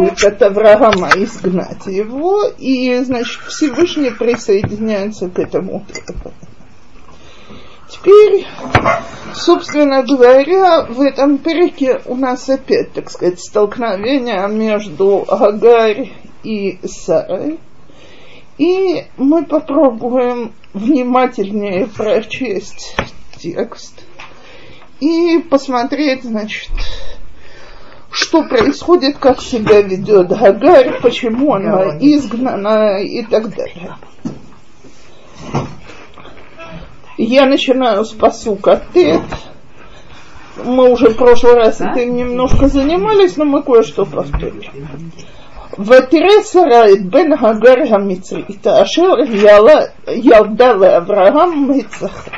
требует от Авраама изгнать его, и, значит, Всевышний присоединяется к этому. Теперь, собственно говоря, в этом переке у нас опять, так сказать, столкновение между Агарь и Сарой. И мы попробуем внимательнее прочесть текст и посмотреть, значит, что происходит, как себя ведет Гагарь, почему она изгнана и так далее. Я начинаю с посука Тет. Мы уже в прошлый раз этим немножко занимались, но мы кое-что повторим. ותראה שרה את בן הגר המצרית, אשר ילדה לאברהם מצחק.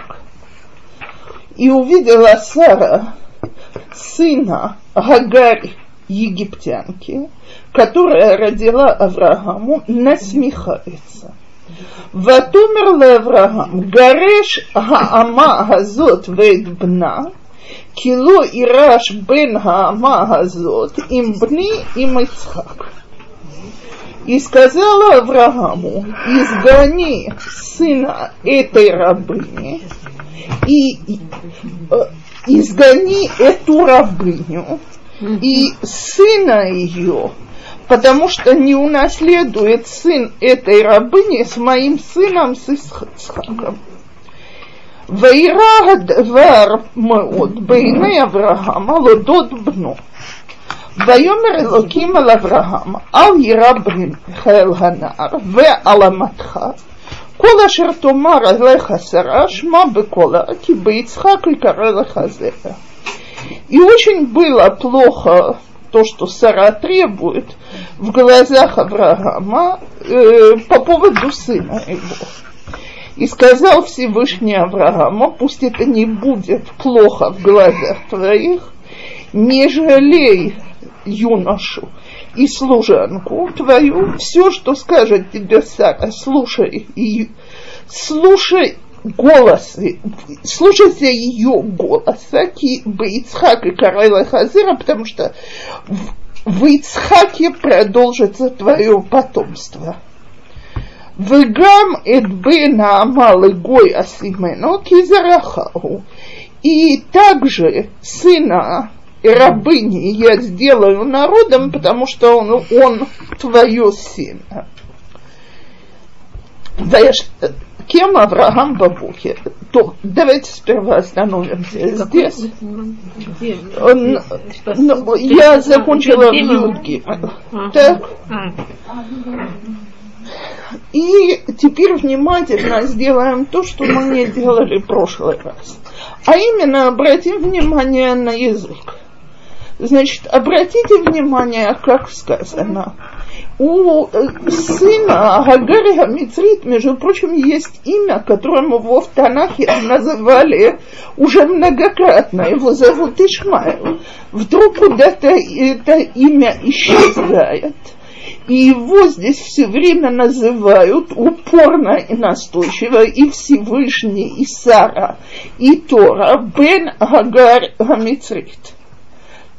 И увидела Сара сына Гагарь египтянки, которая родила Аврааму, насмехается. Вот Ватумер Леврагам, Гареш Хаама Газот Вейт Бна, Кило Ираш Бен Хаама Газот, Им Бни Им И сказала Аврааму, изгони сына этой рабыни, и э, изгони эту рабыню и сына ее, потому что не унаследует сын этой рабыни с моим сыном, с Исхаком. וירא הדבר מאוד בעיני אברהם על אודות בנו. ויאמר אלוקים אל אברהם, אל יירא בנך אל הנער ועל אמתך, כל אשר תאמר עליך שרה, שמע בקולה, כי ביצחק יקרא לך זרע. И очень было плохо то, что Сара требует в глазах Авраама э, по поводу сына его. И сказал Всевышний Аврааму, пусть это не будет плохо в глазах твоих, не жалей юношу и служанку твою, все, что скажет тебе Сара, слушай, и, слушай голос, слушайся ее голоса, Ицхак и Карайла Хазира, потому что в, в Ицхаке продолжится твое потомство. Вегам эдбена амалы гой асимену кизарахау. И также сына рабыни я сделаю народом, потому что он, он твое сына. Кем Авраам Бабухи? То, давайте сперва остановимся здесь. Он, ну, я закончила в Юдге. Так. И теперь внимательно сделаем то, что мы не делали в прошлый раз. А именно обратим внимание на язык. Значит, обратите внимание, как сказано. У э, сына Агари Хамицрит, между прочим, есть имя, которым его в Танахе называли уже многократно. Его зовут Ишмаил. Вдруг куда-то это имя исчезает. И его здесь все время называют упорно и настойчиво и Всевышний, и Сара, и Тора, Бен Агар Хамицрит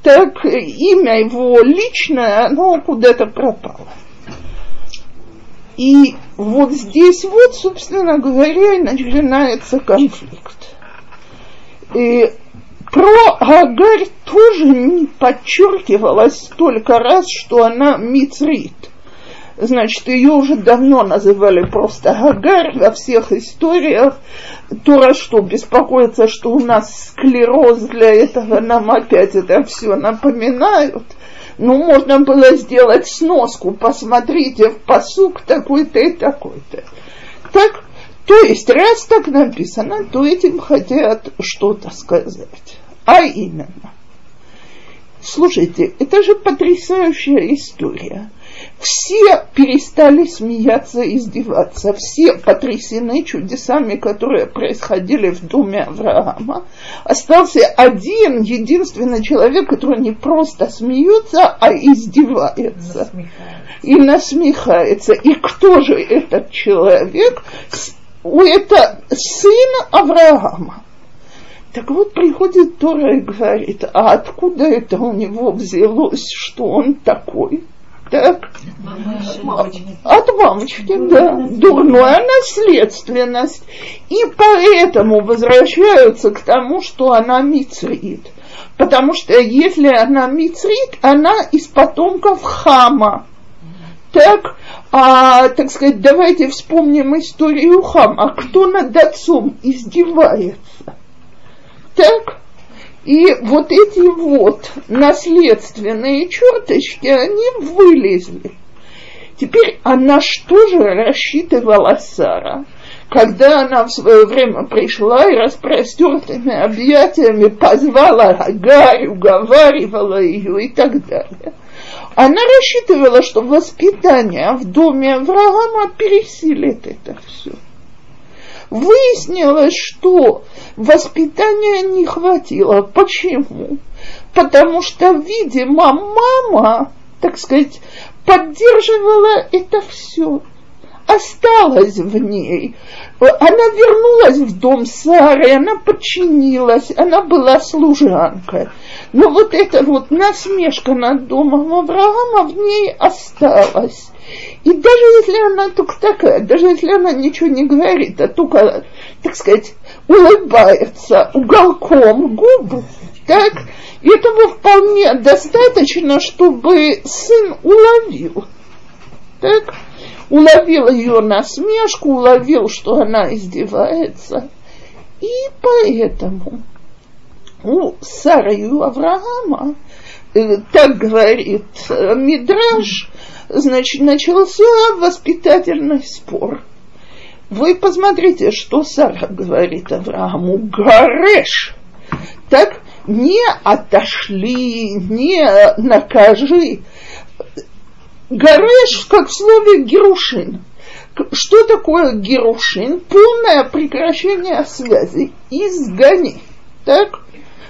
так имя его личное, оно куда-то пропало. И вот здесь вот, собственно говоря, и начинается конфликт. И про Агарь тоже не подчеркивалось столько раз, что она мицрит – Значит, ее уже давно называли просто Агарь во всех историях. Тора что, беспокоится, что у нас склероз для этого, нам опять это все напоминают. Ну, можно было сделать сноску, посмотрите в посук такой-то и такой-то. Так, то есть, раз так написано, то этим хотят что-то сказать. А именно, слушайте, это же потрясающая история – все перестали смеяться и издеваться. Все потрясены чудесами, которые происходили в доме Авраама. Остался один, единственный человек, который не просто смеется, а издевается. Насмехается. И насмехается. И кто же этот человек? Это сын Авраама. Так вот приходит Тора и говорит, а откуда это у него взялось, что он такой? Так? От мамочки, да. Дурная наследственность. И поэтому возвращаются к тому, что она мицрит. Потому что если она мицрит, она из потомков Хама. Так, а, так сказать, давайте вспомним историю Хама. Кто над отцом издевается? Так, и вот эти вот наследственные черточки, они вылезли. Теперь, а на что же рассчитывала Сара? Когда она в свое время пришла и распростертыми объятиями позвала Агарь, уговаривала ее и так далее. Она рассчитывала, что воспитание в доме Авраама пересилит это все. Выяснилось, что воспитания не хватило. Почему? Потому что, видимо, мама, так сказать, поддерживала это все осталась в ней. Она вернулась в дом Сары, она подчинилась, она была служанкой. Но вот эта вот насмешка над домом Авраама в ней осталась. И даже если она только такая, даже если она ничего не говорит, а только, так сказать, улыбается уголком губ, так, этого вполне достаточно, чтобы сын уловил. Так, уловил ее насмешку, уловил, что она издевается. И поэтому у Сары и у Авраама, так говорит Мидраш, значит, начался воспитательный спор. Вы посмотрите, что Сара говорит Аврааму. Гареш. Так не отошли, не накажи. Гареш, как в слове герушин. Что такое герушин? Полное прекращение связи. Изгони. Так?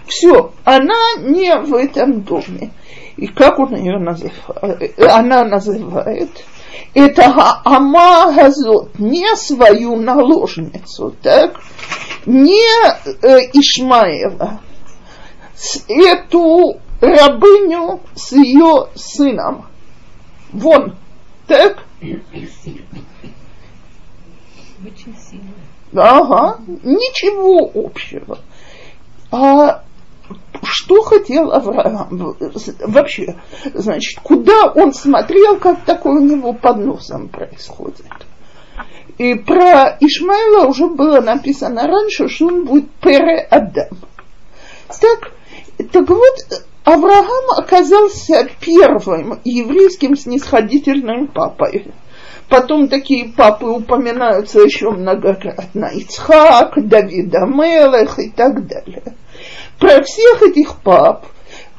Все, она не в этом доме. И как он ее называет? Она называет это Ама Газот, не свою наложницу, так? Не э, Ишмаева, эту рабыню с ее сыном. Вон, так? Очень сильно. Ага, ничего общего. А что хотел Авраам? Вообще, значит, куда он смотрел, как такое у него под носом происходит? И про Ишмаила уже было написано раньше, что он будет Пере Адам. Так, так вот, Авраам оказался первым еврейским снисходительным папой. Потом такие папы упоминаются еще многократно. Ицхак, Давид Амелех и так далее. Про всех этих пап.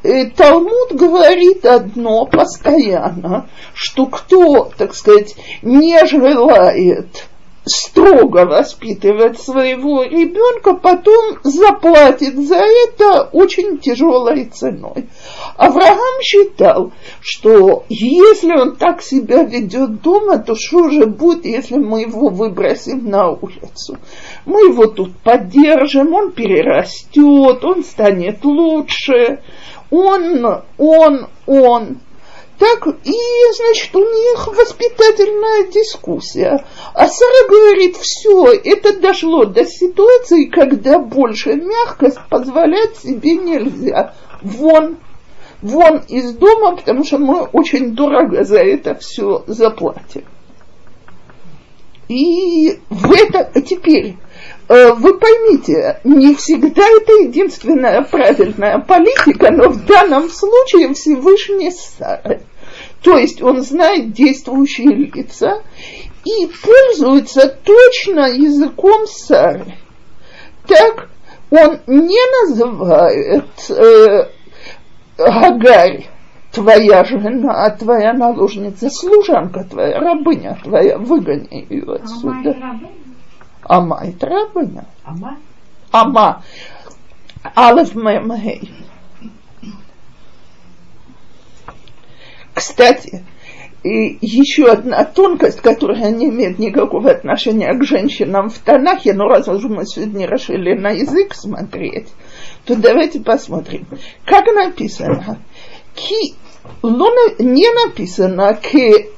Э, Талмуд говорит одно постоянно, что кто, так сказать, не желает строго воспитывать своего ребенка, потом заплатит за это очень тяжелой ценой. Авраам считал, что если он так себя ведет дома, то что же будет, если мы его выбросим на улицу? Мы его тут поддержим, он перерастет, он станет лучше, он, он, он. Так, и, значит, у них воспитательная дискуссия. А Сара говорит, все, это дошло до ситуации, когда больше мягкость позволять себе нельзя. Вон, вон из дома, потому что мы очень дорого за это все заплатим. И в это теперь э, вы поймите, не всегда это единственная правильная политика, но в данном случае Всевышний Сара. То есть он знает действующие лица и пользуется точно языком Сары. Так он не называет э, Агарь твоя жена, твоя наложница, служанка твоя, рабыня твоя, выгони ее отсюда. А мать рабыня. Ама? Ама. Алеф Мемгей. Кстати, и еще одна тонкость, которая не имеет никакого отношения к женщинам в Танахе, но раз уж мы сегодня решили на язык смотреть, то давайте посмотрим. Как написано? כי לא, не написано כי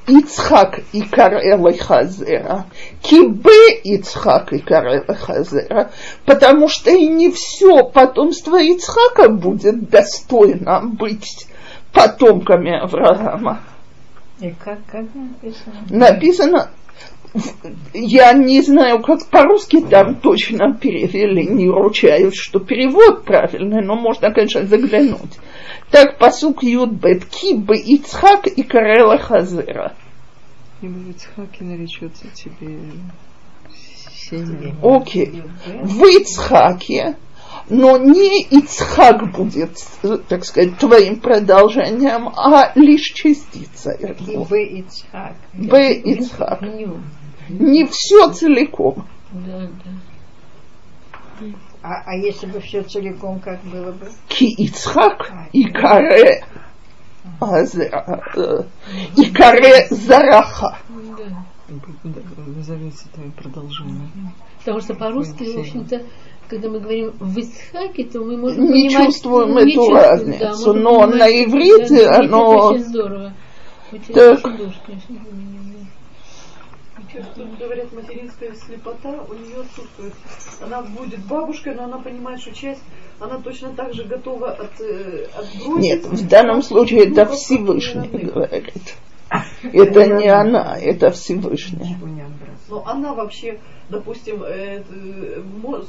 יצחק יקרא לך זרע, כי ביצחק יקרא לך זרע, потому что и не все потомство Ицхака будет достойно быть потомками Авраама. И как, как написано? Написано, я не знаю, как по-русски там точно перевели, не ручаюсь, что перевод правильный, но можно, конечно, заглянуть. Так посук Юдбет Кибы Ицхак и Карела Хазера. И в Ицхаке наречется тебе семя. Окей. В Ицхаке, но не Ицхак будет, так сказать, твоим продолжением, а лишь частица его. Б Ицхак. Б Ицхак. Не все целиком. Да, да. А, а если бы все целиком, как было бы? Ки Ицхак и Каре. И Каре Зараха. Назовется твое продолжение. Потому что по-русски, в общем-то, когда мы говорим в Исхаке, то мы можем Не понимать, чувствуем не эту чувствуем, разницу, да, но понимать, на иврите да, оно- Очень здорово. Очень, Так. очень здорово, конечно, Что говорят, материнская слепота у нее отсутствует. Она будет бабушкой, но она понимает, что часть, она точно так же готова от, э, отбросить. Нет, в данном случае это Ну, Всевышний родных. говорит. Это не она, это отбрасывай. Но она вообще, допустим, э, э,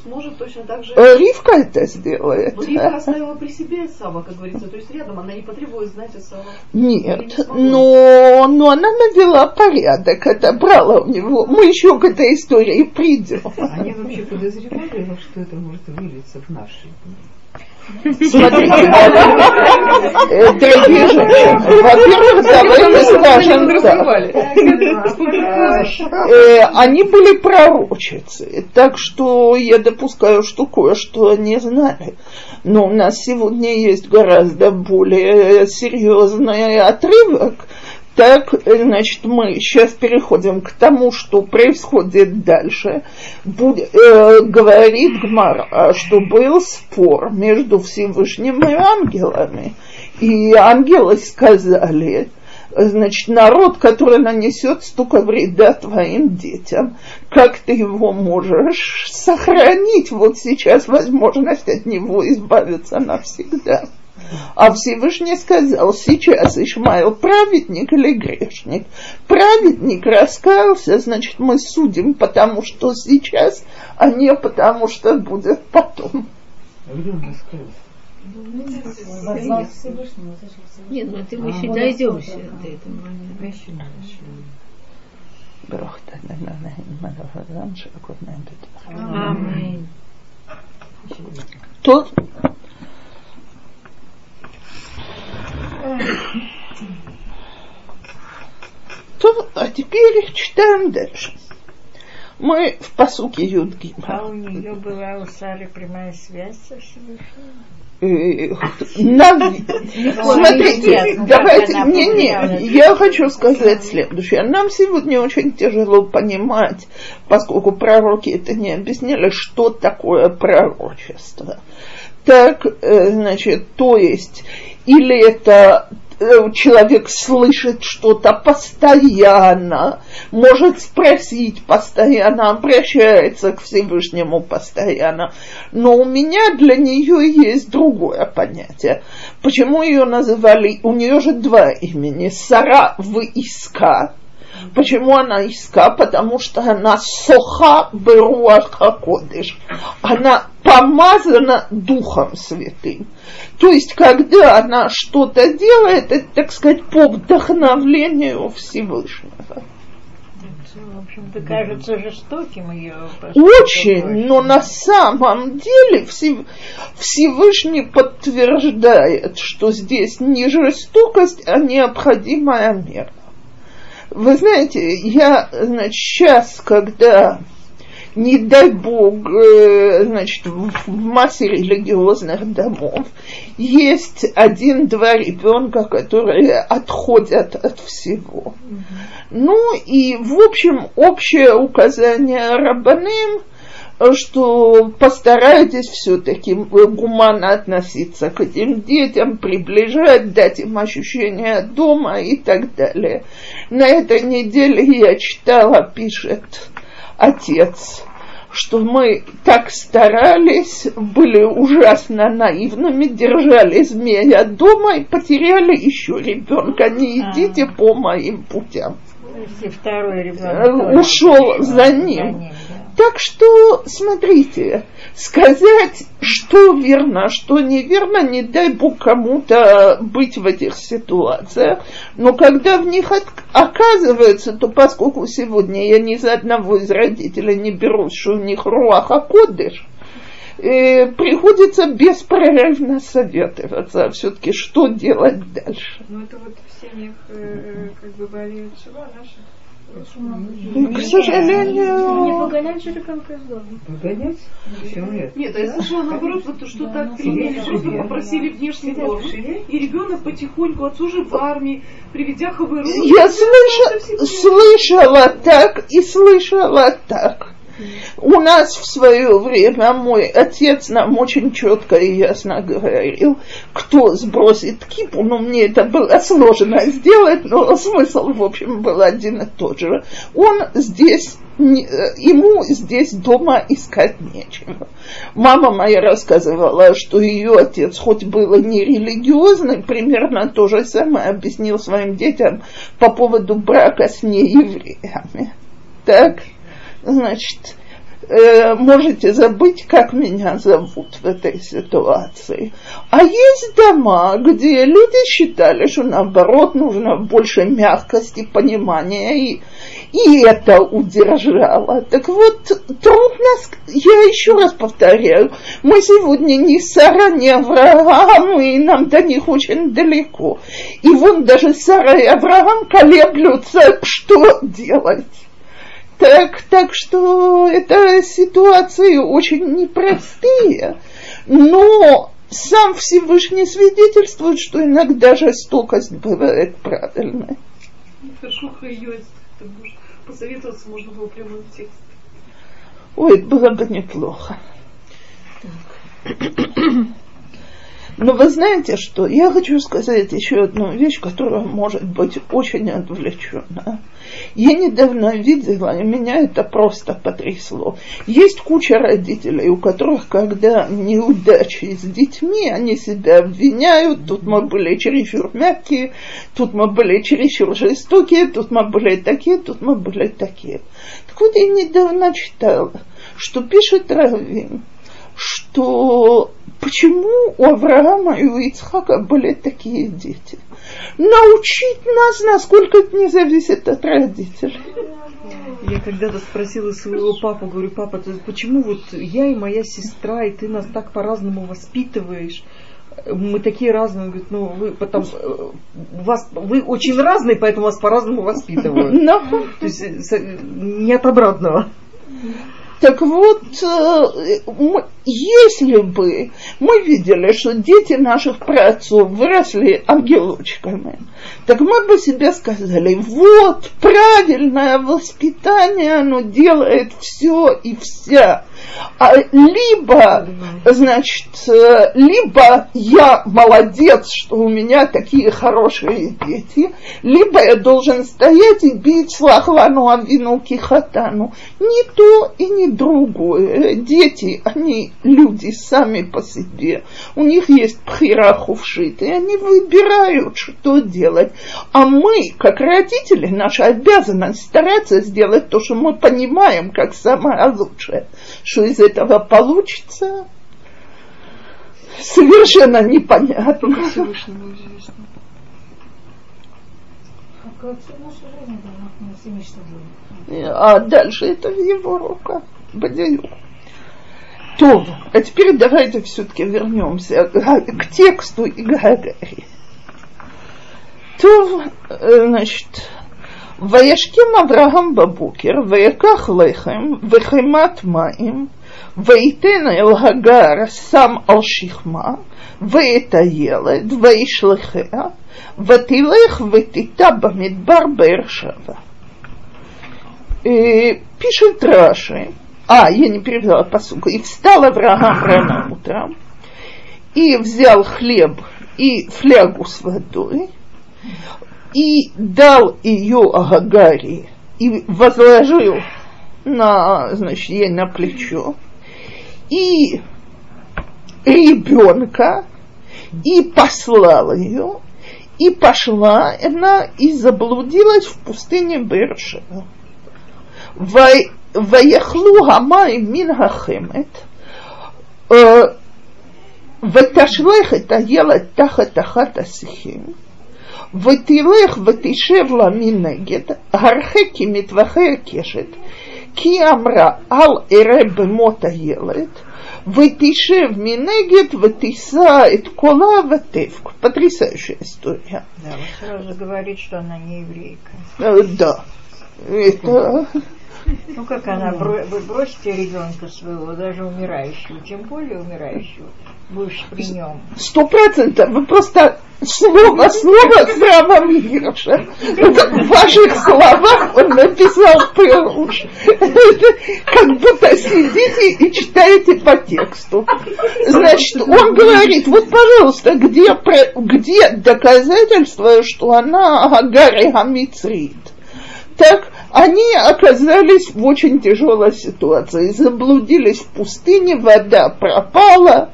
сможет точно так же... Ривка это сделает. Но Ривка оставила при себе Сава, как говорится, то есть рядом, она не потребует знать о Сава. Нет, но, но она навела порядок, отобрала у него. Мы еще к этой истории придем. Они вообще подозревали, что это может вылиться в наши дни. Смотрите, дорогие женщины, во-первых, давайте скажем так. Э, Они были пророчицы, так что я допускаю, что кое-что они знали. Но у нас сегодня есть гораздо более серьезный отрывок, так, значит, мы сейчас переходим к тому, что происходит дальше. Буд- э, говорит Гмара, что был спор между Всевышним и ангелами. И ангелы сказали, значит, народ, который нанесет столько вреда твоим детям, как ты его можешь сохранить? Вот сейчас возможность от него избавиться навсегда. А Всевышний сказал, сейчас Ишмаил праведник или грешник? Праведник раскаялся, значит, мы судим, потому что сейчас, а не потому что будет потом. А где он рассказывает? Нет, ну это мы еще дойдем еще до этого момента. Вещи надо еще. ברוך אתה ה' מלך העולם שהכל נעים בדברך. Аминь. Тут То, а Теперь читаем дальше. Мы в посуке Юдгима. А у нее была у Сары прямая связь со Всевышним? Э, Смотрите, давайте, не, не, я хочу сказать следующее. Нам сегодня очень тяжело понимать, поскольку пророки это не объясняли, что такое пророчество. Так, э, значит, то есть, или это человек слышит что-то постоянно, может спросить постоянно, обращается к Всевышнему постоянно. Но у меня для нее есть другое понятие. Почему ее называли, у нее же два имени, Сара в Иска. Почему она иска? Потому что она соха беруаха кодыш. Она помазана Духом Святым. То есть, когда она что-то делает, это, так сказать, по вдохновлению Всевышнего. В общем-то, кажется жестоким ее Очень, но на самом деле Всев- Всевышний подтверждает, что здесь не жестокость, а необходимая мера. Вы знаете, я, значит, сейчас, когда, не дай бог, э, значит, в в массе религиозных домов есть один-два ребенка, которые отходят от всего. Ну и, в общем, общее указание Рабаным что постарайтесь все-таки гуманно относиться к этим детям, приближать, дать им ощущение дома и так далее. На этой неделе я читала, пишет отец, что мы так старались, были ужасно наивными, держали змея дома и потеряли еще ребенка. Не идите по моим путям. Если второй ребенок Э, ушел за ним. Так что, смотрите, сказать, что верно, что неверно, не дай бог кому-то быть в этих ситуациях, но когда в них оказывается, то поскольку сегодня я ни за одного из родителей не берусь, что у них руаха кодыш, э, приходится беспрерывно советоваться все-таки, что делать дальше. Ну это вот в семьях э, как бы болеют шива наши. И, к сожалению, Не выгонять же ребенка из дома. Выгонять? Почему нет? Нет, а я слышала наоборот, вот то, что так приняли, просто попросили внешний дом. И ребенок потихоньку, отцу же в армии, приведя ХВРУ. Я слыша- слышала так и слышала так. У нас в свое время мой отец нам очень четко и ясно говорил, кто сбросит кипу, но мне это было сложно сделать, но смысл, в общем, был один и тот же. Он здесь, ему здесь дома искать нечего. Мама моя рассказывала, что ее отец, хоть был не религиозный, примерно то же самое объяснил своим детям по поводу брака с неевреями. Так, значит, э, можете забыть, как меня зовут в этой ситуации. А есть дома, где люди считали, что наоборот нужно больше мягкости, понимания, и, и это удержало. Так вот, трудно, я еще раз повторяю, мы сегодня не Сара, не Авраам, и нам до них очень далеко. И вон даже Сара и Авраам колеблются, что делать. Так, так что это ситуации очень непростые, но сам Всевышний свидетельствует, что иногда жестокость бывает правильной. Хорошо, ее посоветоваться можно было прямо в текст. Ой, было бы неплохо. Но вы знаете что? Я хочу сказать еще одну вещь, которая может быть очень отвлеченная. Я недавно видела, и меня это просто потрясло. Есть куча родителей, у которых, когда неудачи с детьми, они себя обвиняют. Тут мы были чересчур мягкие, тут мы были чересчур жестокие, тут мы были такие, тут мы были такие. Так вот, я недавно читала, что пишет Равин, что почему у Авраама и у Ицхака были такие дети. Научить нас, насколько это не зависит от родителей. Я когда-то спросила своего папу, говорю, папа, ты почему вот я и моя сестра, и ты нас так по-разному воспитываешь? Мы такие разные, Он говорит, ну вы потом э, вас вы очень разные, поэтому вас по-разному воспитывают. Но, То есть э, не от обратного. Так вот, э, если бы мы видели, что дети наших праотцов выросли ангелочками, так мы бы себе сказали, вот, правильное воспитание, оно делает все и вся. А либо, значит, э, либо я молодец, что у меня такие хорошие дети, либо я должен стоять и бить слахвану авину кихатану. Ни то и ни другое. Дети, они люди сами по себе. У них есть пхира хувшит, и они выбирают, что делать. А мы, как родители, наша обязанность стараться сделать то, что мы понимаем, как самое лучшее. Что из этого получится, совершенно непонятно. Всевышнему известно. А дальше это в его руках. Бадаю. То, а теперь давайте все-таки вернемся к, тексту и Гагари. То, э, значит, וישכם אברהם בבוקר, ויקח לחם וחמת מים, ויתן אל הגר שם על שכמה, ואת הילד, וישלחיה, ותלך ותיטע במדבר באר שבע. Э, пишет Раши, а, я не перевела посуку, и встал Авраам рано утром, и взял хлеб и флягу с водой, и дал ее Агаре, и возложил на, значит, ей на плечо, и ребенка, и послал ее, и пошла она и заблудилась в пустыне Бершева. Ваяхлу гамай мин хахемет, ותשלך את הילד תחת אחת השיחים, ותלך ותשב לה מנגד, הרחק מטווחי הקשת, כי אמרה אל אראה במות הילד, ותשב מנגד ותישא את קולה ותבק. Потрясающая история. Да, вот сразу говорит, что она не еврейка. Э, Да. Это Ну как она, бро- вы бросите ребенка своего, даже умирающего, тем более умирающего, будешь при нем. сто процентов. Вы просто слово слово здраво Мирша. В ваших словах он написал пируш. Как будто сидите и читаете по тексту. Значит, он говорит, вот, пожалуйста, где, где доказательства, что она Агари Хамицрит? Так они оказались в очень тяжелой ситуации, заблудились в пустыне, вода пропала,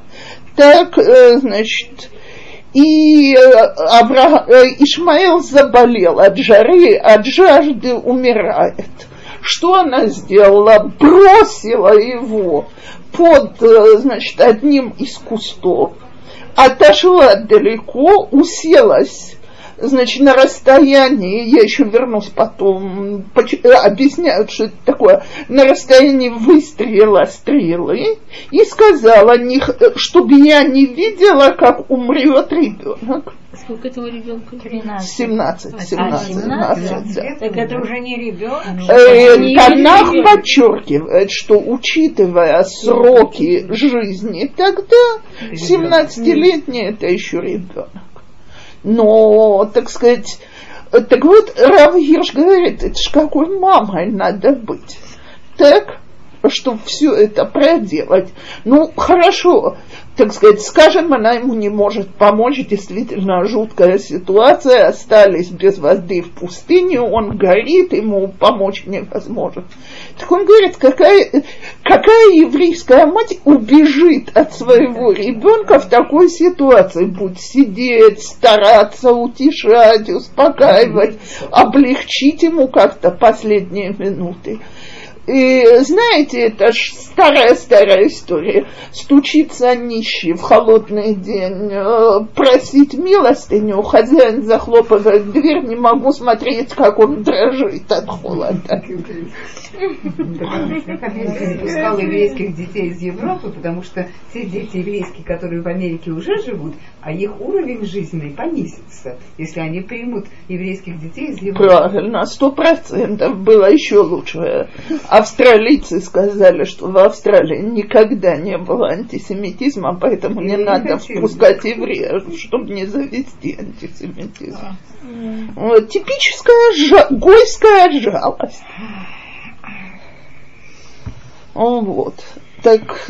так, э, значит, и э, Авра- э, Ишмаэл заболел от жары, от жажды умирает. Что она сделала? Бросила его под, значит, одним из кустов, отошла далеко, уселась значит, на расстоянии, я еще вернусь потом, э, объясняют, что это такое, на расстоянии выстрела стрелы, и сказала, не х- э, чтобы я не видела, как умрет ребенок. Сколько этого ребенка? 13. 17, 17, 17, да. Так это уже не ребенок. Э, Танах подчеркивает, что учитывая сроки жизни, тогда 17-летний это еще ребенок. Но, так сказать, так вот, Рав Гирш говорит, это ж какой мамой надо быть. Так, чтобы все это проделать. Ну, хорошо, так сказать, скажем, она ему не может помочь, действительно жуткая ситуация, остались без воды в пустыне, он горит, ему помочь невозможно. Так он говорит, какая, какая еврейская мать убежит от своего ребенка в такой ситуации, будет сидеть, стараться утешать, успокаивать, облегчить ему как-то последние минуты. И знаете, это ж старая-старая история. Стучиться нищий в холодный день, э, просить милостыню, хозяин захлопывает дверь, не могу смотреть, как он дрожит от холода. Не пускала еврейских детей из Европы, потому что те дети еврейские, которые в Америке уже живут, а их уровень жизненный понизится, если они примут еврейских детей из Европы. Правильно, сто процентов было еще лучше. Австралийцы сказали, что в Австралии никогда не было антисемитизма, поэтому не Не надо хотели. впускать евреев, чтобы не завести антисемитизм. Вот, типическая жа- гойская жалость. Вот. Так,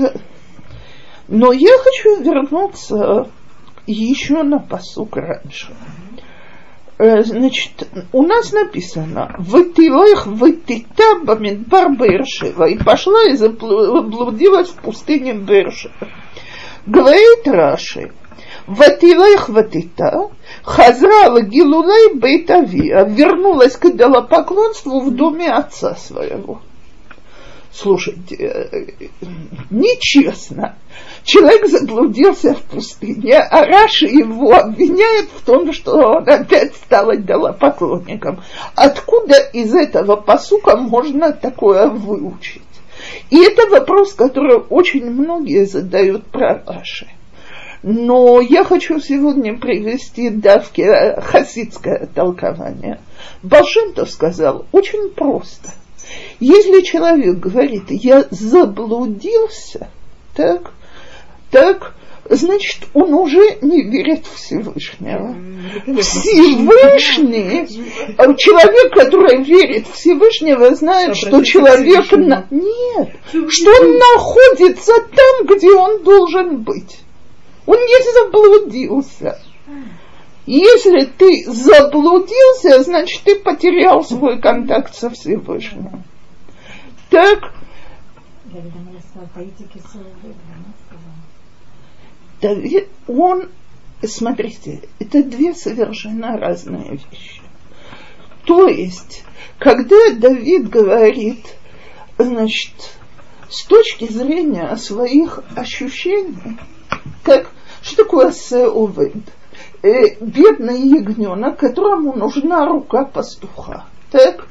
но я хочу вернуться еще на посук раньше. Э, Значит, у нас написано «Вытилых вытита бамидбар Бершева» и пошла и заблудилась в пустыне Бершева. Говорит Раши, Ватилех ватита, хазра лагилулей бейтавия, вернулась к идолопоклонству в доме отца своего. Слушайте, э, нечестно. Человек заблудился в пустыне, а Раши его обвиняет в том, что он опять стал идолопоклонником. Откуда из этого посука можно такое выучить? И это вопрос, который очень многие задают про Раши. Но я хочу сегодня привести давки э, хасидское толкование. Балшемтов сказал очень просто. Если человек говорит, я заблудился, так, так, значит, он уже не верит в Всевышнего. Всевышний, человек, который верит в Всевышнего, знает, что человек... На... Нет, что он находится там, где он должен быть. Он не заблудился. Если ты заблудился, значит, ты потерял свой контакт со Всевышним. Так, Давид, он, смотрите, это две совершенно разные вещи. То есть, когда Давид говорит, значит, с точки зрения своих ощущений, как, что такое сеовед? Э, бедный ягненок, которому нужна рука пастуха. Так?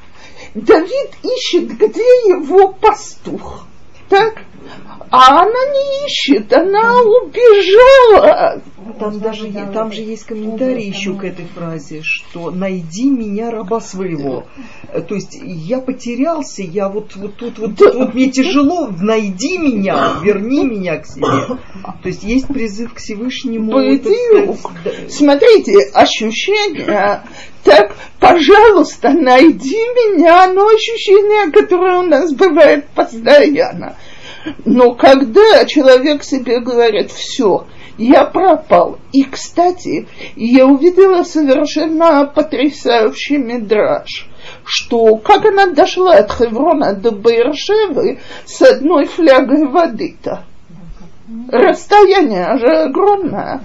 Давид ищет, где его пастух. Так? А она не ищет, она убежала. Там даже там же есть комментарий еще к этой фразе, что найди меня раба своего. Э, то есть я потерялся, я вот вот тут вот, вот, вот мне тяжело, найди меня, верни меня к себе. То есть есть призыв к Всевышнему. Сказать, да. Смотрите, ощущение так, пожалуйста, найди меня, но ощущение, которое у нас бывает постоянно. Но когда человек себе говорит, все, я пропал. И, кстати, я увидела совершенно потрясающий мидраж, что как она дошла от Хеврона до Байершевы с одной флягой воды-то. Расстояние же огромное.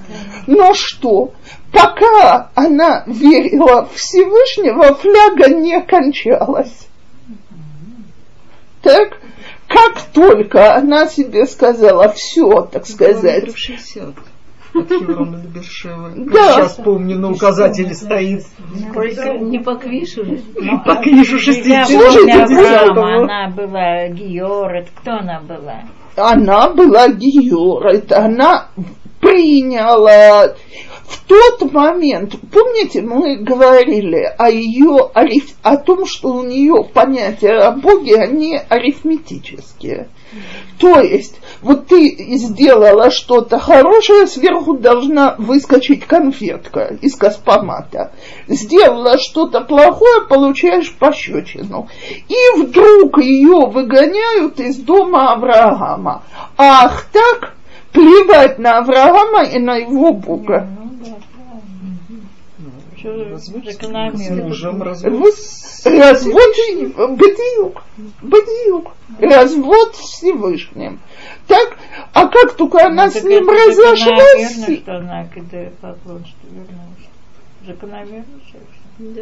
Но что? Пока она верила Всевышнего, фляга не кончалась. Так? Как только она себе сказала все, так сказать. Да. Сейчас помню, на указателе стоит. Не поквиш уже. Не поквиш уже Она была Геор, кто она была? Она была Геор, это она приняла в тот момент, помните, мы говорили о ее, о том, что у нее понятия о Боге, они арифметические. То есть, вот ты сделала что-то хорошее, сверху должна выскочить конфетка из космомата. Сделала что-то плохое, получаешь пощечину. И вдруг ее выгоняют из дома Авраама. Ах так, плевать на Авраама и на его Бога. Развод, бедиюк, бедиюк, развод Всевышним. Так, а как только она ну, с ним разошлась... Закономерно, что она, когда поклон, что вернулась. Закономерно, да.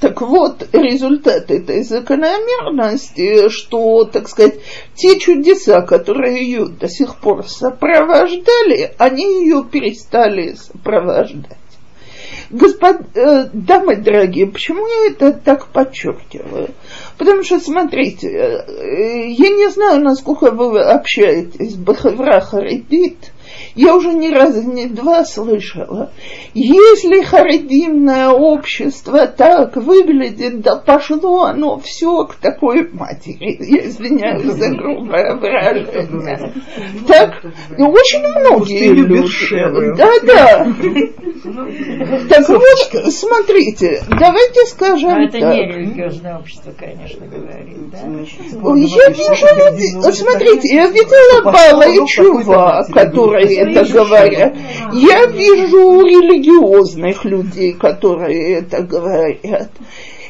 Так вот, результат этой закономерности, что, так сказать, те чудеса, которые ее до сих пор сопровождали, они ее перестали сопровождать. Господ, э, дамы дорогие, почему я это так подчеркиваю? Потому что, смотрите, э, я не знаю, насколько вы общаетесь Бахавра Харидит, я уже ни разу, ни два слышала. Если харидимное общество так выглядит, да пошло оно все к такой матери. Я извиняюсь за грубое выражение. Так, ну, очень многие люди. Да, да. Так вот, смотрите, давайте скажем Но это так. не религиозное общество, конечно, говорит, да? Я вижу людей, смотрите, я видела Бала и Чува, которые это говорят. Я вижу религиозных людей, которые это говорят.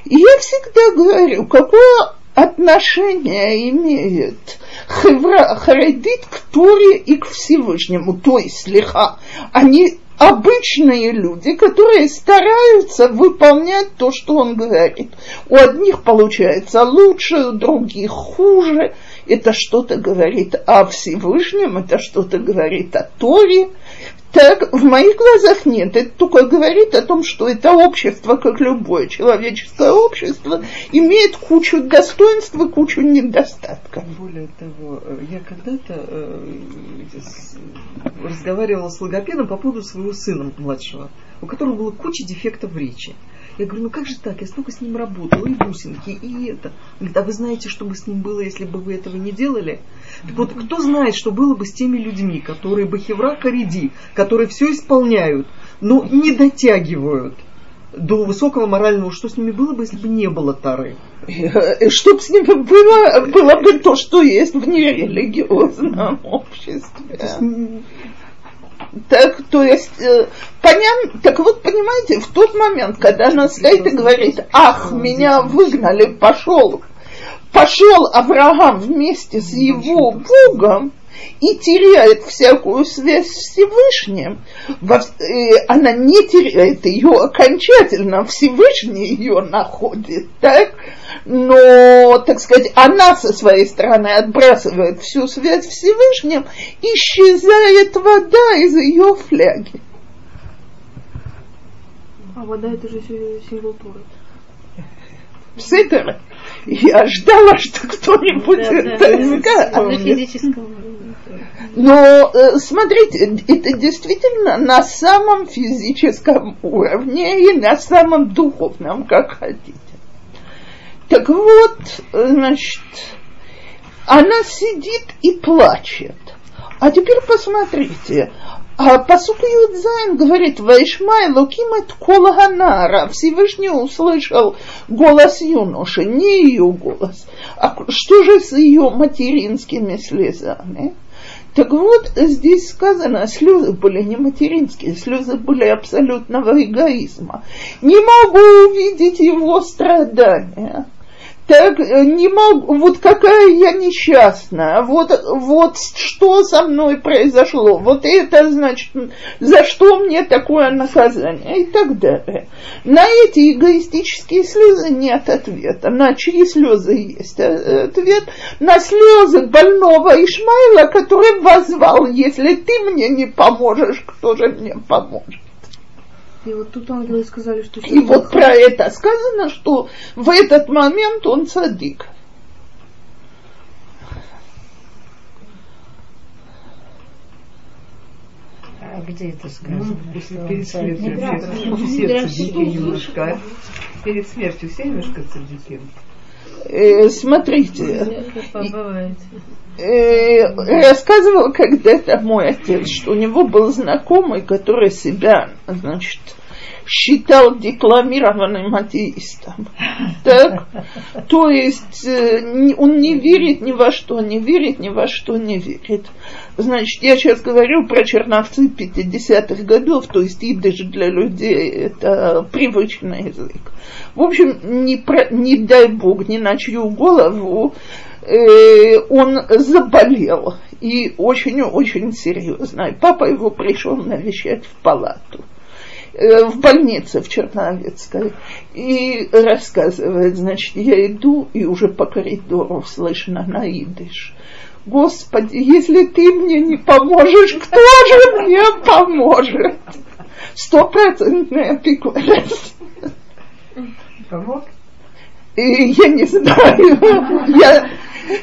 И я всегда говорю, какое отношение имеет Хевра Харидит к Торе и к Всевышнему, то есть слегка. Они обычные люди, которые стараются выполнять то, что он говорит. У одних получается лучше, у других хуже это что-то говорит о Всевышнем, это что-то говорит о Торе. Так в моих глазах нет. Это только говорит о том, что это общество, как любое человеческое общество, имеет кучу достоинств и кучу недостатков. Более того, я когда-то э, разговаривала с логопедом по поводу своего сына младшего, у которого была куча дефектов в речи. Я говорю, ну как же так, я столько с ним работала, и бусинки, и это. Говорит, а вы знаете, что бы с ним было, если бы вы этого не делали? Так вот, кто знает, что было бы с теми людьми, которые бы хевра хариди, которые все исполняют, но не дотягивают до высокого морального, что с ними было бы, если бы не было Тары? И Чтоб с ними было, было бы то, что есть в нерелигиозном обществе. Так, то есть, э, понятно, так вот, понимаете, в тот момент, когда она стоит и говорит, ах, меня выгнали, пошел, пошел Авраам вместе с его Богом, и теряет всякую связь с Всевышним, э, она не теряет ее окончательно, Всевышний ее находит, так? но, так сказать, она со своей стороны отбрасывает всю связь с Всевышним, исчезает вода из ее фляги. А вода это же символ Торы. Пситер. Я ждала, что кто-нибудь Да, да, это скажет. На физическом уровне. Но э, смотрите, это действительно на самом физическом уровне и на самом духовном, как хотите. Так вот, значит, она сидит и плачет. А теперь посмотрите, а посук Юдзайн говорит, Вайшмай луким et кол ганара. Всевышний услышал голос юноши, не ее голос. А что же с ее материнскими слезами? Так вот, здесь сказано, слезы были не материнские, слезы были абсолютного эгоизма. Не могу увидеть его страдания так э, не могу, вот какая я несчастная, вот, вот что со мной произошло, вот это значит, за что мне такое наказание и так далее. На эти эгоистические слезы нет ответа, на чьи слезы есть э, ответ, на слезы больного Ишмаила, который возвал, если ты мне не поможешь, кто же мне поможет. И вот тут ангелы сказали, что... И вот про это сказано, что в этот момент он садик. А где это сказано? Ну, Что перед смертью все, все цадики немножко. Перед смертью все немножко цадики. Э, смотрите, э, рассказывал когда-то мой отец, что у него был знакомый, который себя, значит, считал декламированным атеистом. Так? То есть э, не- он не верит ни во что, не верит ни во что, не верит. Значит, я сейчас говорю про черновцы 50-х годов, то есть идыш для людей это привычный язык. В общем, не, про, не дай бог, ни на чью голову э, он заболел и очень-очень серьезно. И папа его пришел навещать в палату в больнице в Черновецкой и рассказывает, значит, я иду и уже по коридору слышно на идыш. Господи, если ты мне не поможешь, кто же мне поможет? Стопроцентная пикуляция. Помог? И я не знаю, я,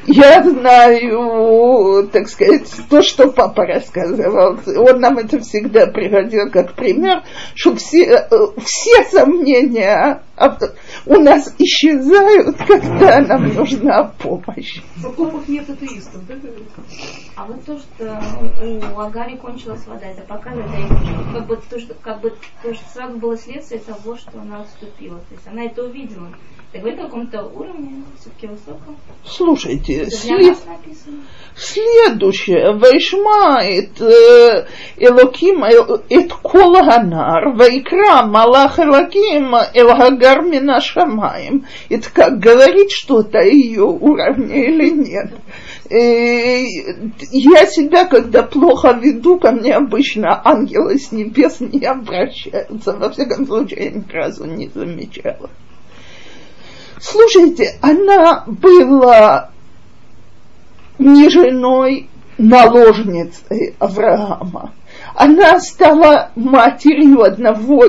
я знаю, так сказать, то, что папа рассказывал. Он нам это всегда приводил как пример, что все, все сомнения у нас исчезают, когда нам нужна помощь. В окопах нет атеистов, да? А вот то, что у Агари кончилась вода, это показывает, как бы то, что, как бы то, что сразу было следствие того, что она отступила. То есть она это увидела. Так говорит о каком-то уровне, все-таки высоком. Слушайте, Это след-. Следующее. Вайшмает э, Элоким э, эт кол ганар, вайкра малах Элоким эл гагар мина шамаем. Это как говорит что-то ее уровне или нет. Э, Я себя, когда плохо веду, ко мне обычно ангелы с небес не обращаются. Во всяком случае, я ни разу не замечала. Слушайте, она была не женой, наложницей Авраама. Она стала матерью одного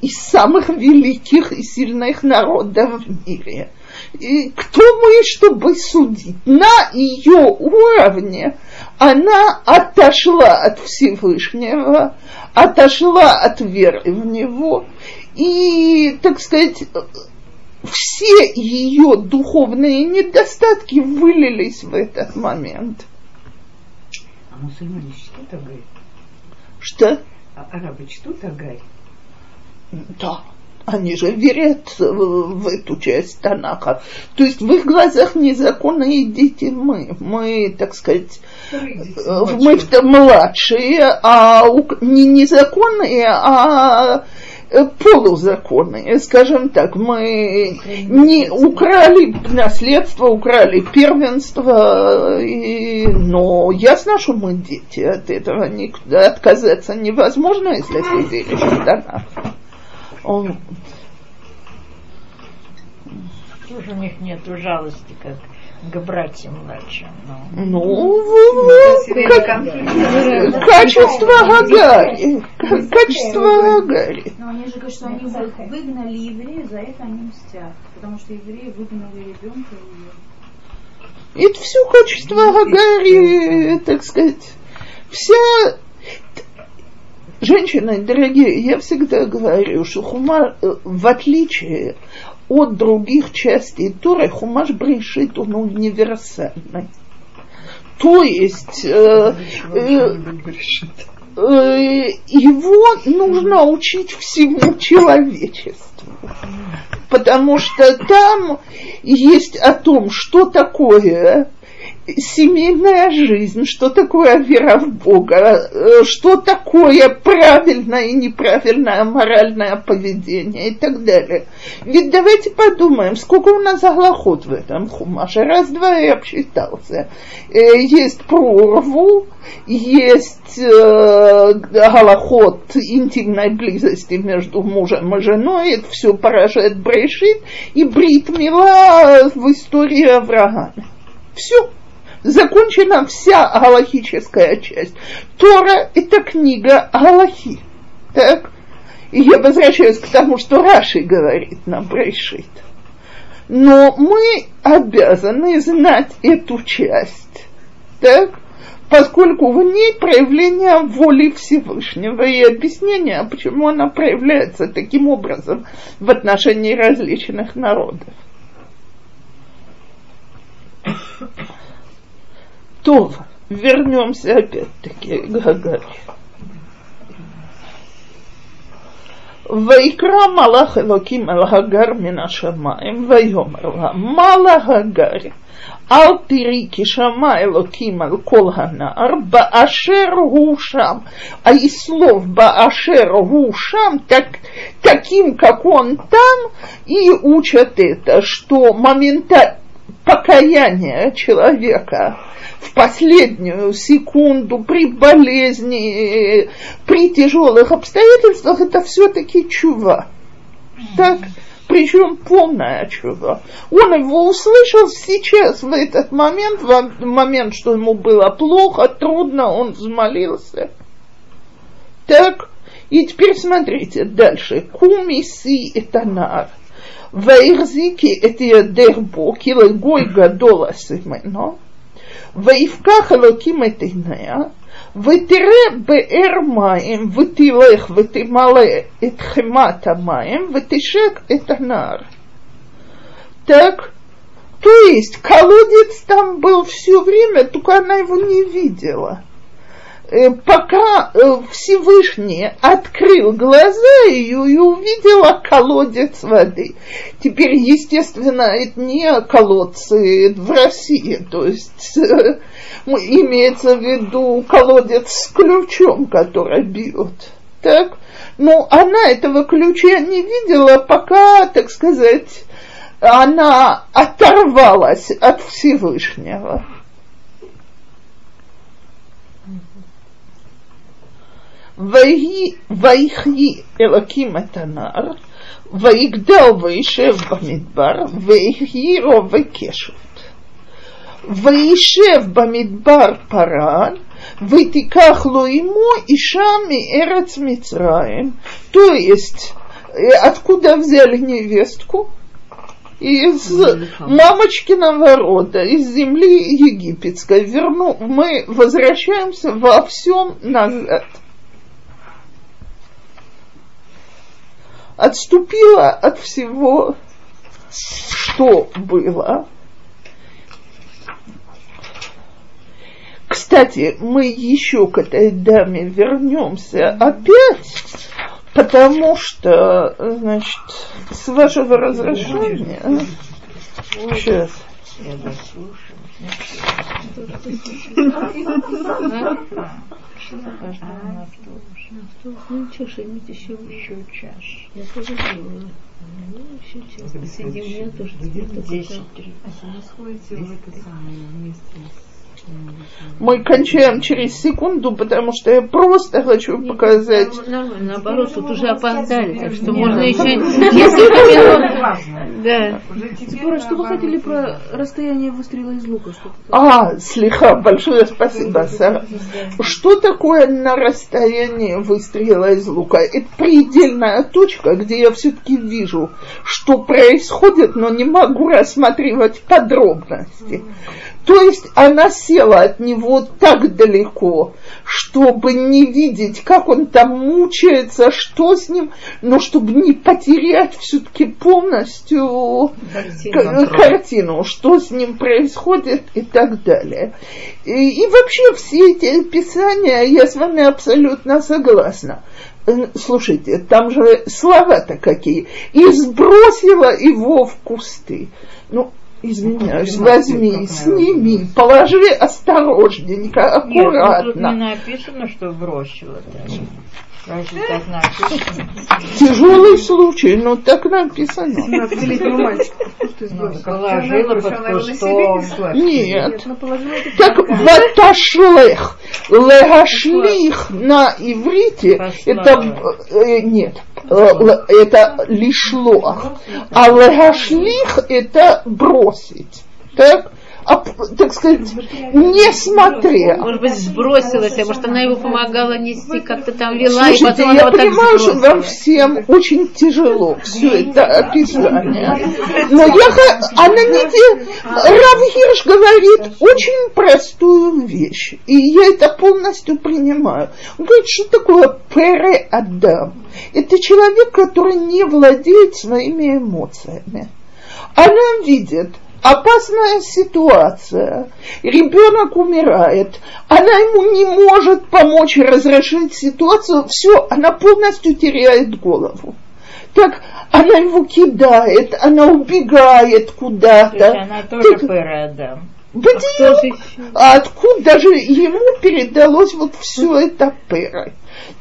из самых великих и сильных народов в мире. И кто мы, чтобы судить? На ее уровне она отошла от Всевышнего, отошла от веры в Него И, так сказать, все ее духовные недостатки вылились в этот момент. А мусульмане чтут Агарь? Что? А арабы чтут Агарь? Да. Они же верят в, эту часть Танаха. То есть в их глазах незаконные дети мы. Мы, так сказать, э, мы в- младшие, а у- не незаконные, а э, полузаконные, скажем так. Мы не украли наследство, украли первенство, и, но ясно, что мы дети. От этого никуда отказаться невозможно, если ты веришь в Танах. Тоже у них нет жалости, как к братьям младшим. но- Ну, как- конфликт. качество Гагари. Качество Гагари. Но они же говорят, что они вы- выгнали евреев, за это они мстят. Потому что евреи выгнали ребенка и Это все качество Гагари, так сказать. Вся Женщины, дорогие, я всегда говорю, что Хума, э, в отличие от других частей Торы, Хумаш Брешит, он универсальный. То есть э, э, э, его нужно учить всему человечеству. Потому что там есть о том, что такое семейная жизнь, что такое вера в Бога, э, что такое правильное и неправильное моральное поведение и так далее. Ведь давайте подумаем, сколько у нас заглоход в этом хумаше. Раз-два я обсчитался. Э, Есть прорву, есть э, голоход интимной близости между мужем и женой, это все поражает Брейшит, и Брит Мила в истории Авраама. Все. Закончена вся галахическая часть. Тора – это книга Галахи. Так? И я возвращаюсь к тому, что Раши говорит нам Брейшит. Но мы обязаны знать эту часть. Так? поскольку в ней проявление воли Всевышнего и объяснение, почему она проявляется таким образом в отношении различных народов. То, вернемся опять-таки к Гагаре. ויקרא מלאך אלוקים אל הגר מן השמיים ויאמר לה מה להגר אל תראי כי שמע אלוקים על כל הנער באשר הוא שם. А и слов באשר הוא שם так, таким, как он там, и учат это, что момента покаяния человека в последнюю секунду при болезни, при тяжелых обстоятельствах, это все-таки чува. Так? причем полное чудо. Он его услышал сейчас, в этот момент, в момент, что ему было плохо, трудно, он взмолился. Так, и теперь смотрите дальше. Кумиси этанар. Ваирзики эти дербо, килы гойга дола. ויפקח אלוקים את עיניה, ותראה באר מים, ותלך ותמלא את חמת המים, ותשק את הנער. Так, то есть колодец там был все время, только она его не видела. Пока Всевышний открыл глаза ее и увидела колодец воды. Теперь, естественно, это не колодцы в России, то есть имеется в виду колодец с ключом, который бьет. Так? Но она этого ключа не видела, пока, так сказать, она оторвалась от Всевышнего. ויחי אלוקים את הנער, ויגדל וישב במדבר, ויהי רובה קשת. וישב במדבר פרן, ותיקח לו עמו אישה מארץ מצרים. То есть, откуда взяли невестку? из мамочкиного рода, из земли египетской. Верну, мы возвращаемся во всем назад. Отступила от всего, что было. Кстати, мы еще к этой даме вернемся опять, потому что, значит, с вашего разрешения... Сейчас. Ну, ничего, что-нибудь еще. Еще час. Я тоже делаю. Ну, еще час. Посидим, у меня тоже теперь такой Десять тридцать. Вы сходите в это самое вместе с Мы кончаем через секунду, потому что я просто хочу показать. Нормально, наоборот, тут уже опоздали, так что можно еще несколько минут. Да. Спора, что вы хотели про расстояние выстрела из лука? Что А, слегка, большое спасибо, Сара. Что такое на расстоянии выстрела из лука? Это предельная точка, где я все-таки вижу, что происходит, но не могу рассматривать подробности. То есть она села от него так далеко, чтобы не видеть, как он там мучается, что с ним, но чтобы не потерять все-таки полностью к- картину, что с ним происходит и так далее. И, и вообще все эти описания, я с вами абсолютно согласна. Э, Слушайте, там же слова-то какие. И сбросила его в кусты. Ну, извиняюсь, возьми, сними, положи осторожненько, Нет, ну тут не аккуратно. написано, что бросила. даже. Разве так написано? Тяжелый случай, но так написано. 17-летнего мальчика. Что ты Ну, положила под кустом. Нет. Так ваташлех, легашлих на иврите, это э, нет, э, это лишлох, а легашлих это бросить. Так? А, так сказать, не смотря. Может быть, сбросилась, а может, она его помогала нести, как-то там вела, и Слушайте, потом она я вот так понимаю, что сбросила. вам всем очень тяжело все это описание. Но я, она не де... Рав Хирш говорит очень простую вещь. И я это полностью принимаю. Он говорит, что такое пере Адам? Это человек, который не владеет своими эмоциями. Она видит, опасная ситуация, ребенок умирает, она ему не может помочь разрешить ситуацию, все, она полностью теряет голову. Так она его кидает, она убегает То есть куда-то. она тоже Так. Кто же еще? А откуда же ему передалось вот все это пера?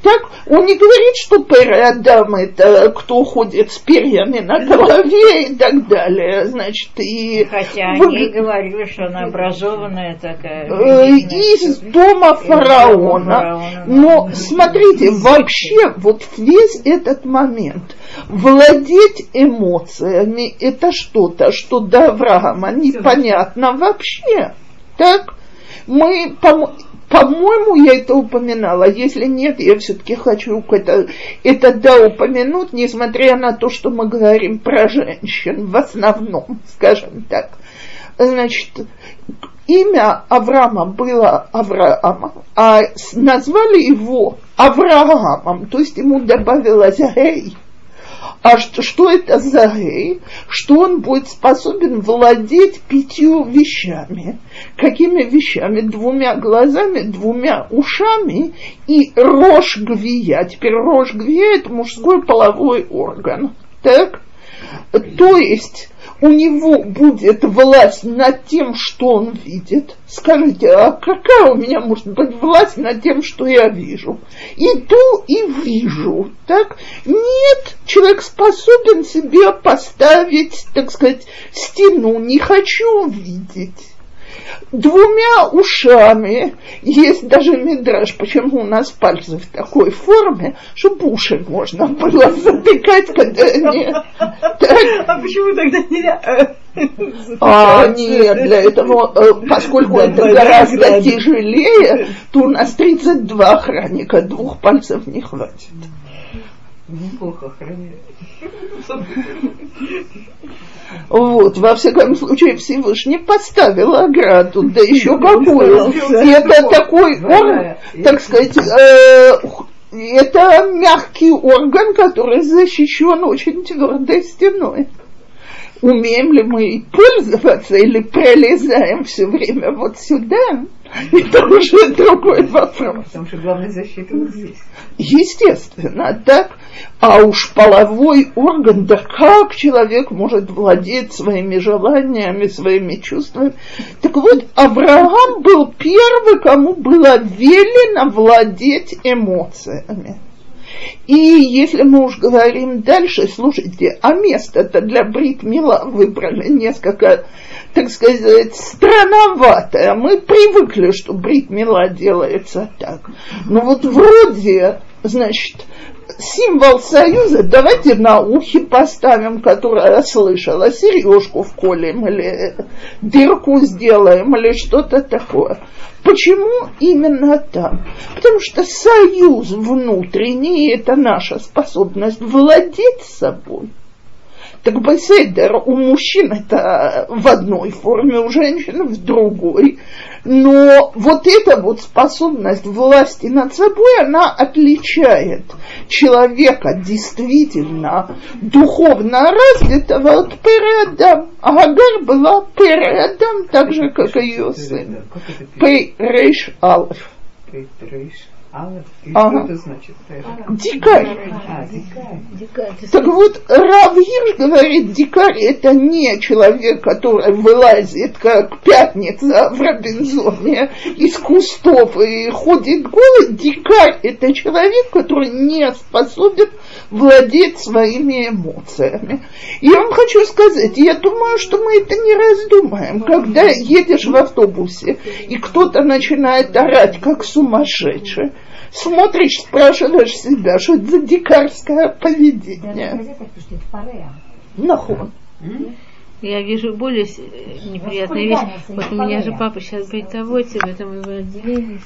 Так, он не говорит, что пера Адам это кто ходит с перьями на голове и так далее, значит, и Хотя вы- они говорили, что она образованная такая. э, из дома фараона. Но смотрите, вообще вот весь этот момент владеть эмоциями это что-то, что до Авраама непонятно вообще. Так? Мы, по- по-моему, я это упоминала. Если нет, я все-таки хочу это, это да упомянуть, несмотря на то, что мы говорим про женщин в основном, скажем так. Значит, имя Авраама было Авраам, а назвали его Авраамом, то есть ему добавилось Гей. А что, что это за гей? Что он будет способен владеть пятью вещами. Какими вещами? Двумя глазами, двумя ушами и рожь гвия. Теперь рожь гвия – это мужской половой орган. Так? То есть у него будет власть над тем, что он видит. Скажите, а какая у меня может быть власть над тем, что я вижу? Иду и вижу, так? Нет, человек способен себе поставить, так сказать, стену, не хочу видеть двумя ушами. Есть даже мидраж, почему у нас пальцы в такой форме, чтобы уши можно было затыкать, когда они... А почему тогда нельзя? а, нет, для этого, э, поскольку это гораздо тяжелее, то у нас 32 охранника, двух пальцев не хватит. Неплохо охраняет. Вот, во всяком случае, Всевышний поставил ограду, да еще какую. И это такой, так сказать, э, это мягкий орган, который защищен очень твердой стеной. Умеем ли мы пользоваться или пролезаем все время вот сюда? Это уже другой вопрос. Потому что главная защита вот здесь. Естественно, так. А уж половой орган, да как человек может владеть своими желаниями, своими чувствами. Так вот, Авраам был первый, кому было велено владеть эмоциями. И если мы уж говорим дальше, слушайте, а место-то для Бритмила выбрали несколько, так сказать, странноватое. Мы привыкли, что Бритмила делается так. Но вот вроде, значит, символ союза давайте на ухе поставим, которая слышала, сережку вколем или дырку сделаем или что-то такое. Почему именно там? Потому что союз внутренний – это наша способность владеть собой. Так беседер у мужчин это в одной форме, у женщин в другой. Но вот эта вот способность власти над собой, она отличает человека действительно духовно развитого от Переадам. А Агар была Переадам, так же, как и ее сын. Пейрейш Алф. Пейрейш Алеф? И Ага. что это значит? Дикарь. А, дикарь. Дикая, ты Так вот, Рав Hirsch говорит, дикарь это не человек, который вылазит, как пятница в Робинзоне, из кустов и ходит голый. Дикарь это человек, который не способен владеть своими эмоциями. И я вам хочу сказать, я думаю, что мы это не раздумаем. Когда едешь в автобусе, и кто-то начинает орать, как сумасшедший, смотришь, спрашиваешь себя, что это за дикарское поведение. Нахуй. Я вижу более э, неприятную вещь. Вот у меня же папа сейчас бritоводит, в этом его отделении.